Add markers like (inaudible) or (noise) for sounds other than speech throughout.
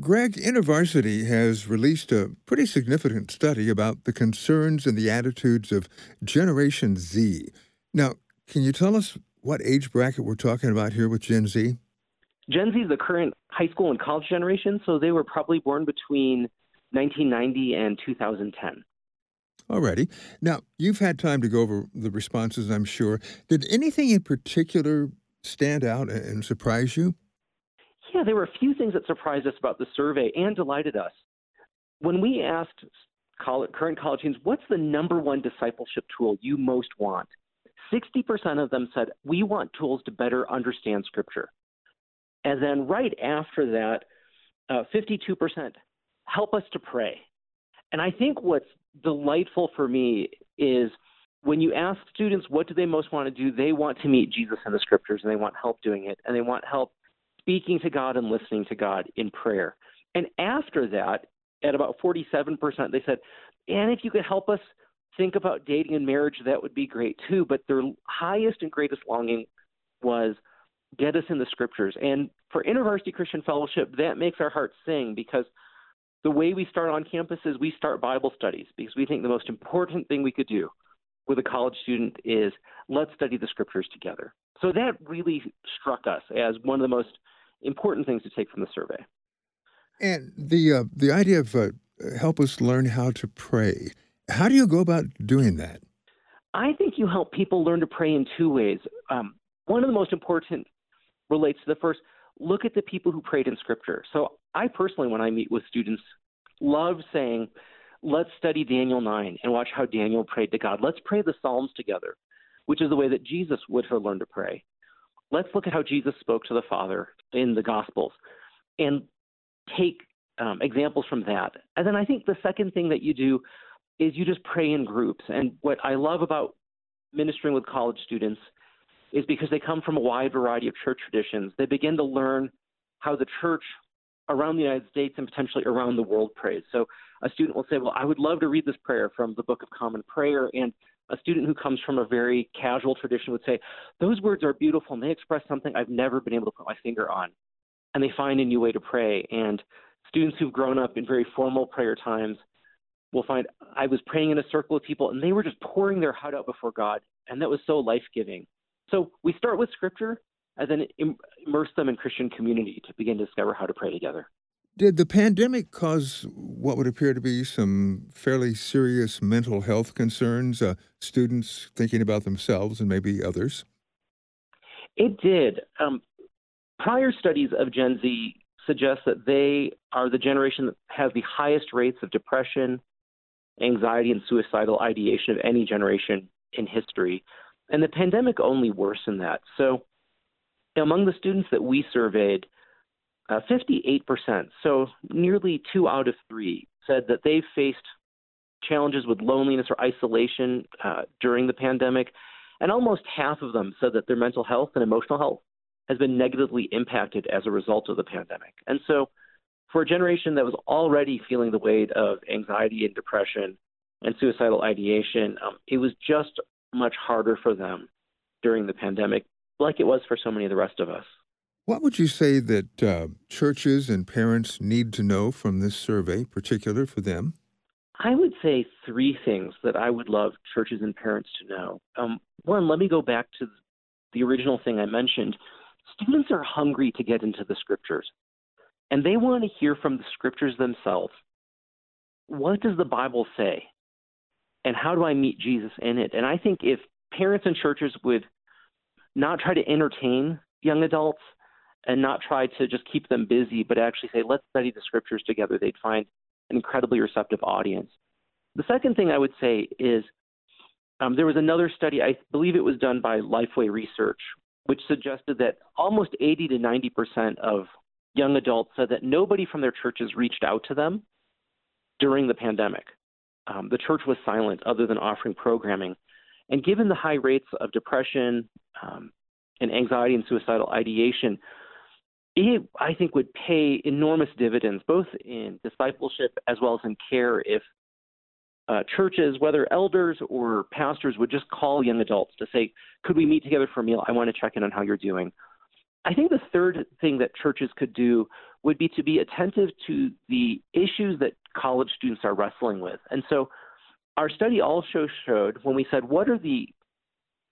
Greg, InterVarsity has released a pretty significant study about the concerns and the attitudes of Generation Z. Now, can you tell us what age bracket we're talking about here with Gen Z? Gen Z is the current high school and college generation, so they were probably born between 1990 and 2010. Alrighty. Now, you've had time to go over the responses, I'm sure. Did anything in particular stand out and surprise you? Yeah, there were a few things that surprised us about the survey and delighted us. When we asked college, current college teens, what's the number one discipleship tool you most want? 60% of them said, we want tools to better understand Scripture. And then right after that, uh, 52% help us to pray. And I think what's delightful for me is when you ask students what do they most want to do, they want to meet Jesus in the scriptures and they want help doing it and they want help speaking to God and listening to God in prayer. And after that, at about 47%, they said, and if you could help us think about dating and marriage, that would be great too. But their highest and greatest longing was get us in the scriptures. And for InterVarsity Christian Fellowship, that makes our hearts sing because the way we start on campus is we start Bible studies because we think the most important thing we could do with a college student is let's study the scriptures together. So that really struck us as one of the most important things to take from the survey. And the uh, the idea of uh, help us learn how to pray. How do you go about doing that? I think you help people learn to pray in two ways. Um, one of the most important relates to the first. Look at the people who prayed in Scripture. So I personally, when I meet with students, love saying, "Let's study Daniel nine and watch how Daniel prayed to God. Let's pray the Psalms together, which is the way that Jesus would have learned to pray. Let's look at how Jesus spoke to the Father in the Gospels, and take um, examples from that. And then I think the second thing that you do is you just pray in groups. And what I love about ministering with college students is because they come from a wide variety of church traditions, they begin to learn how the church around the United States and potentially around the world prays. So a student will say, Well, I would love to read this prayer from the Book of Common Prayer. And a student who comes from a very casual tradition would say, Those words are beautiful and they express something I've never been able to put my finger on. And they find a new way to pray. And students who've grown up in very formal prayer times will find I was praying in a circle of people and they were just pouring their heart out before God. And that was so life giving. So we start with scripture and then immerse them in Christian community to begin to discover how to pray together. Did the pandemic cause what would appear to be some fairly serious mental health concerns, uh, students thinking about themselves and maybe others? It did. Um, prior studies of Gen Z suggest that they are the generation that has the highest rates of depression, anxiety, and suicidal ideation of any generation in history. And the pandemic only worsened that. So, among the students that we surveyed, uh, 58%, so nearly two out of three, said that they faced challenges with loneliness or isolation uh, during the pandemic. And almost half of them said that their mental health and emotional health has been negatively impacted as a result of the pandemic. And so, for a generation that was already feeling the weight of anxiety and depression and suicidal ideation, um, it was just much harder for them during the pandemic, like it was for so many of the rest of us. What would you say that uh, churches and parents need to know from this survey, particular for them? I would say three things that I would love churches and parents to know. Um, one, let me go back to the original thing I mentioned. Students are hungry to get into the scriptures, and they want to hear from the scriptures themselves. What does the Bible say? and how do I meet Jesus in it? And I think if parents and churches would not try to entertain young adults and not try to just keep them busy, but actually say, let's study the scriptures together, they'd find an incredibly receptive audience. The second thing I would say is um, there was another study, I believe it was done by Lifeway Research, which suggested that almost 80 to 90 percent of young adults said that nobody from their churches reached out to them during the pandemic um, the church was silent other than offering programming. And given the high rates of depression um, and anxiety and suicidal ideation, it, I think, would pay enormous dividends, both in discipleship as well as in care, if uh, churches, whether elders or pastors, would just call young adults to say, Could we meet together for a meal? I want to check in on how you're doing. I think the third thing that churches could do would be to be attentive to the issues that college students are wrestling with. And so our study also showed when we said, what are the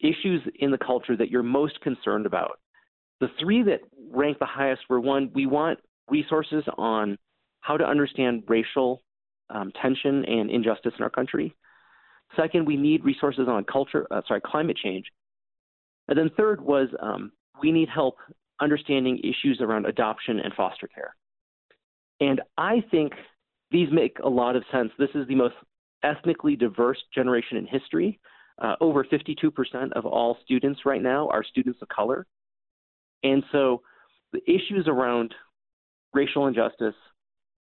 issues in the culture that you're most concerned about? The three that rank the highest were one, we want resources on how to understand racial um, tension and injustice in our country. Second, we need resources on culture, uh, sorry, climate change. And then third was um, we need help understanding issues around adoption and foster care. And I think these make a lot of sense. This is the most ethnically diverse generation in history. Uh, over 52% of all students right now are students of color. And so the issues around racial injustice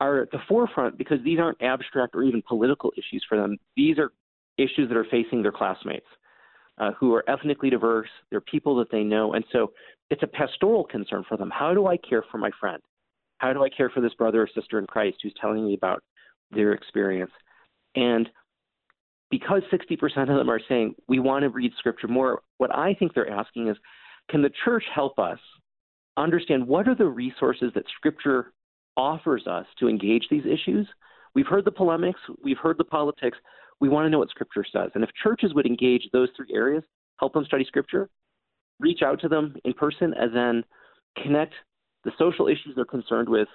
are at the forefront because these aren't abstract or even political issues for them. These are issues that are facing their classmates uh, who are ethnically diverse. They're people that they know. And so it's a pastoral concern for them. How do I care for my friend? How do I care for this brother or sister in Christ who's telling me about their experience? And because 60% of them are saying we want to read scripture more, what I think they're asking is can the church help us understand what are the resources that scripture offers us to engage these issues? We've heard the polemics, we've heard the politics. We want to know what scripture says. And if churches would engage those three areas, help them study scripture, reach out to them in person, and then connect the social issues they're concerned with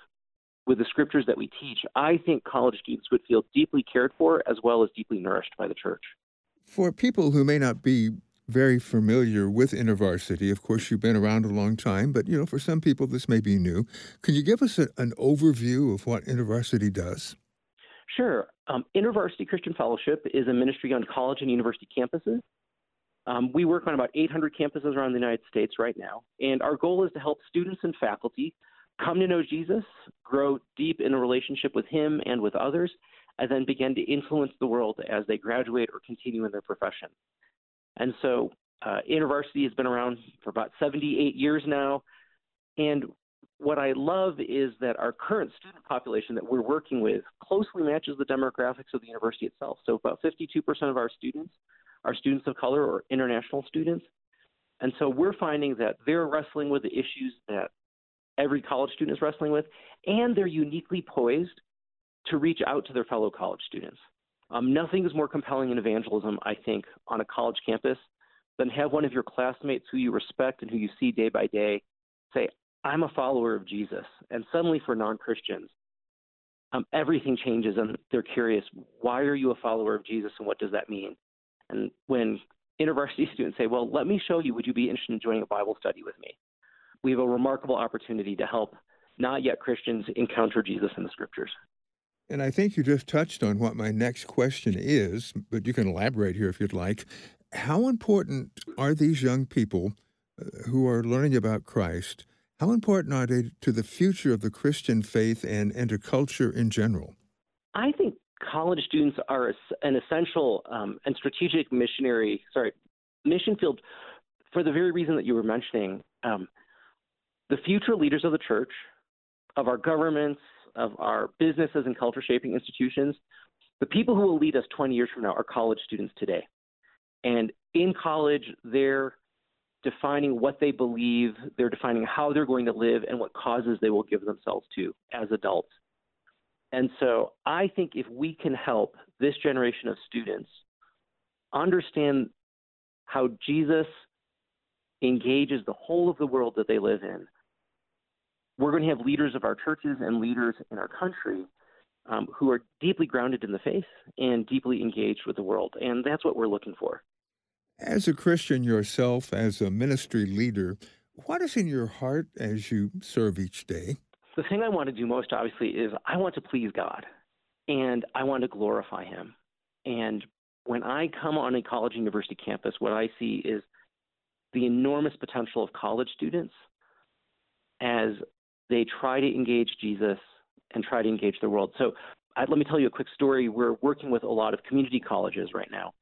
with the scriptures that we teach, I think college students would feel deeply cared for as well as deeply nourished by the church. For people who may not be very familiar with InterVarsity, of course, you've been around a long time, but you know, for some people this may be new. Can you give us a, an overview of what InterVarsity does? Sure. Um, InterVarsity Christian Fellowship is a ministry on college and university campuses. Um, we work on about 800 campuses around the United States right now, and our goal is to help students and faculty come to know Jesus, grow deep in a relationship with Him and with others, and then begin to influence the world as they graduate or continue in their profession. And so, uh, InterVarsity has been around for about 78 years now. And what I love is that our current student population that we're working with closely matches the demographics of the university itself. So, about 52% of our students are students of color or international students. And so, we're finding that they're wrestling with the issues that every college student is wrestling with, and they're uniquely poised to reach out to their fellow college students. Um, nothing is more compelling in evangelism, I think, on a college campus than have one of your classmates who you respect and who you see day by day say, I'm a follower of Jesus. And suddenly, for non Christians, um, everything changes and they're curious, why are you a follower of Jesus and what does that mean? And when university (laughs) students say, Well, let me show you, would you be interested in joining a Bible study with me? we have a remarkable opportunity to help not yet Christians encounter Jesus in the scriptures. And I think you just touched on what my next question is, but you can elaborate here if you'd like. How important are these young people uh, who are learning about Christ? How important are they to the future of the Christian faith and, and to culture in general? I think college students are an essential um, and strategic missionary, sorry, mission field for the very reason that you were mentioning. Um, the future leaders of the church, of our governments, of our businesses and culture shaping institutions, the people who will lead us 20 years from now are college students today. And in college, they're defining what they believe, they're defining how they're going to live, and what causes they will give themselves to as adults. And so I think if we can help this generation of students understand how Jesus engages the whole of the world that they live in, we're going to have leaders of our churches and leaders in our country um, who are deeply grounded in the faith and deeply engaged with the world. And that's what we're looking for. As a Christian yourself, as a ministry leader, what is in your heart as you serve each day? The thing I want to do most, obviously, is I want to please God and I want to glorify Him. And when I come on a college university campus, what I see is the enormous potential of college students as they try to engage Jesus and try to engage the world. So I, let me tell you a quick story. We're working with a lot of community colleges right now.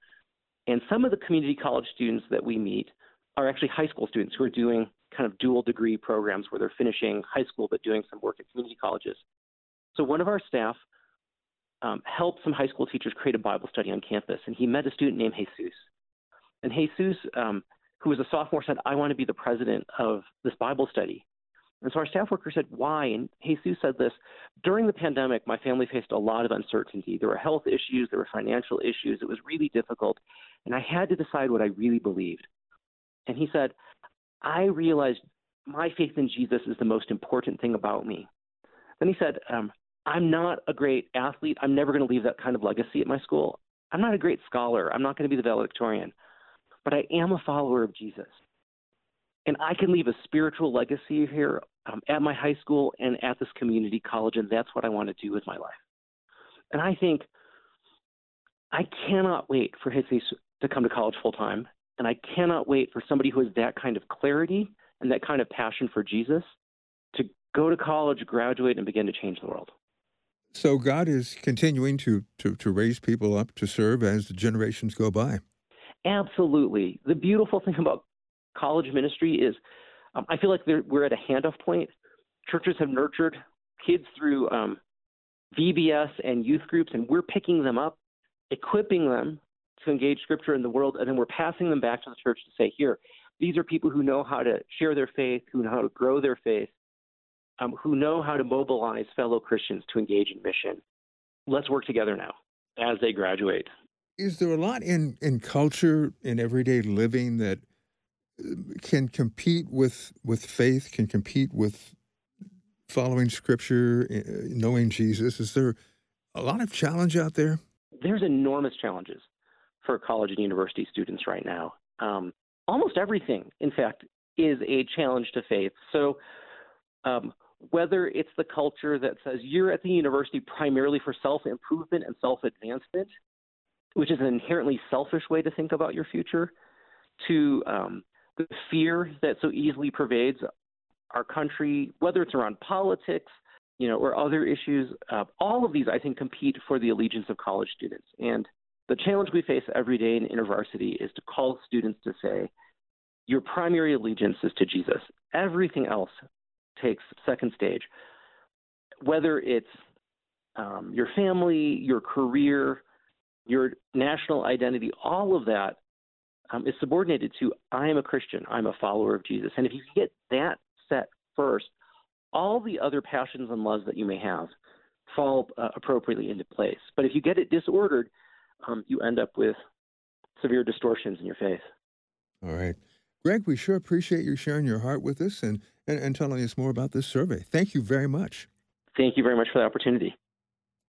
And some of the community college students that we meet are actually high school students who are doing kind of dual degree programs where they're finishing high school but doing some work at community colleges. So one of our staff um, helped some high school teachers create a Bible study on campus, and he met a student named Jesus. And Jesus, um, who was a sophomore, said, I want to be the president of this Bible study. And so our staff worker said, Why? And Jesus said this During the pandemic, my family faced a lot of uncertainty. There were health issues, there were financial issues. It was really difficult. And I had to decide what I really believed. And he said, I realized my faith in Jesus is the most important thing about me. Then he said, um, I'm not a great athlete. I'm never going to leave that kind of legacy at my school. I'm not a great scholar. I'm not going to be the valedictorian. But I am a follower of Jesus and I can leave a spiritual legacy here um, at my high school and at this community college, and that's what I want to do with my life. And I think I cannot wait for his to come to college full time, and I cannot wait for somebody who has that kind of clarity and that kind of passion for Jesus to go to college, graduate, and begin to change the world. So God is continuing to, to, to raise people up to serve as the generations go by. Absolutely. The beautiful thing about college ministry is um, I feel like we're at a handoff point. Churches have nurtured kids through um, VBS and youth groups, and we're picking them up, equipping them to engage Scripture in the world, and then we're passing them back to the church to say, here, these are people who know how to share their faith, who know how to grow their faith, um, who know how to mobilize fellow Christians to engage in mission. Let's work together now as they graduate. Is there a lot in, in culture, in everyday living that can compete with with faith, can compete with following Scripture, eh, knowing Jesus? Is there a lot of challenge out there? There's enormous challenges for college and university students right now. Um, almost everything, in fact, is a challenge to faith. So, um, whether it's the culture that says you're at the university primarily for self improvement and self advancement, which is an inherently selfish way to think about your future, to um, the fear that so easily pervades our country, whether it's around politics, you know, or other issues, uh, all of these, I think, compete for the allegiance of college students. And the challenge we face every day in InterVarsity is to call students to say, your primary allegiance is to Jesus. Everything else takes second stage. Whether it's um, your family, your career, your national identity, all of that um, is subordinated to I am a Christian, I'm a follower of Jesus. And if you get that set first, all the other passions and loves that you may have fall uh, appropriately into place. But if you get it disordered, um, you end up with severe distortions in your faith. All right. Greg, we sure appreciate you sharing your heart with us and, and, and telling us more about this survey. Thank you very much. Thank you very much for the opportunity.